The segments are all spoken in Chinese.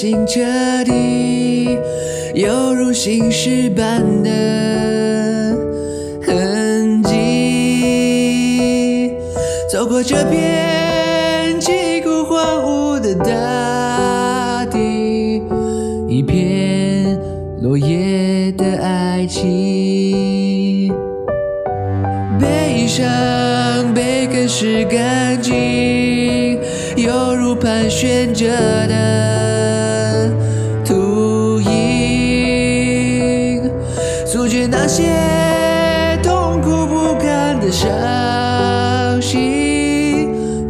心彻底，犹如新石般的痕迹。走过这片凄苦荒芜的大地，一片落叶的爱情。悲伤被更拭干净，犹如盘旋着的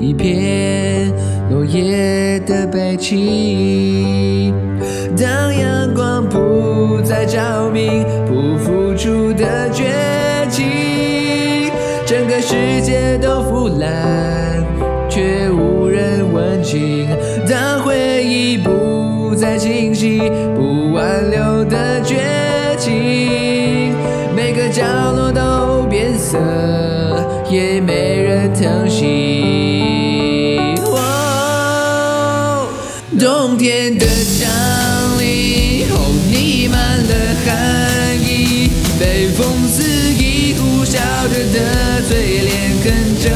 一片落叶的悲情。当阳光不再照明，不付出的绝情，整个世界都腐烂，却无人问津。当回忆不再清晰，不挽留的绝情，每个角落都变色，也没人疼惜。冬天的降临，哦，弥漫了寒意，被风肆意呼啸着的嘴脸很狰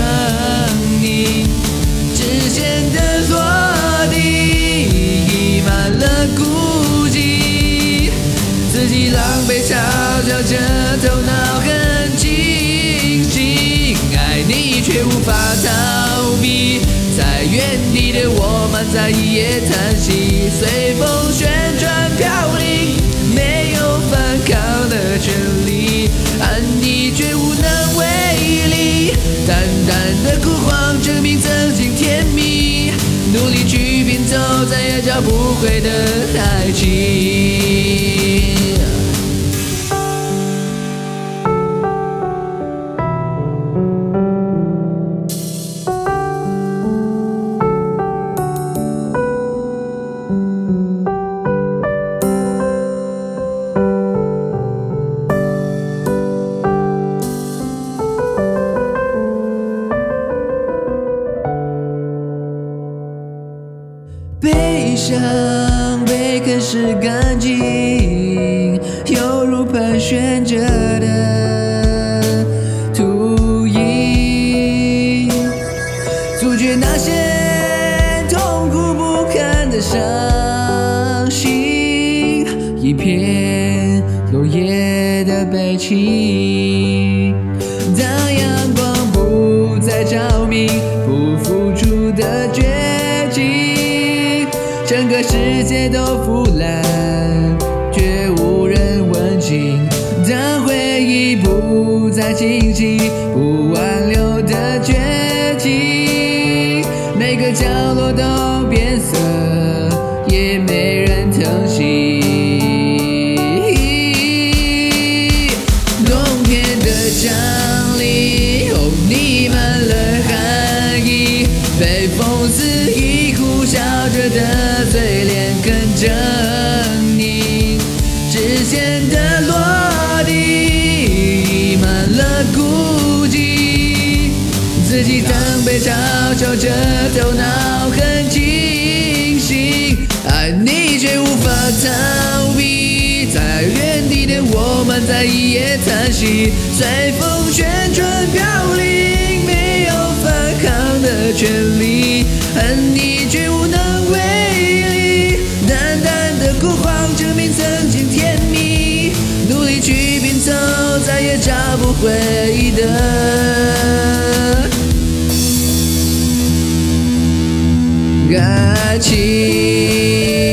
狞，指尖的落地溢满了孤寂，自己狼狈嘲笑着头脑很清醒，爱你却无法逃避。在原地的我们在一夜叹息，随风旋转飘零，没有反抗的权利，爱你却无能为力。淡淡的枯黄证明曾经甜蜜，努力去拼凑再也找不回的爱情。悲伤被啃噬干净，犹如盘旋着的秃鹰，阻绝那些痛苦不堪的伤心，一片落叶的悲情。一切都腐烂，却无人问津。当回忆不再清晰，不挽留的绝情，每个角落都变色，也没人疼惜。冬天的降临，哦，弥漫了寒意，被风肆意呼啸着的己曾被嘲笑着头脑很清醒，爱你却无法逃避，在原地的我们在一夜叹息，随风旋转飘零，没有反抗的权利，恨你却无能为力，淡淡的枯黄证明曾经甜蜜，努力去拼凑再也找不回的。爱情。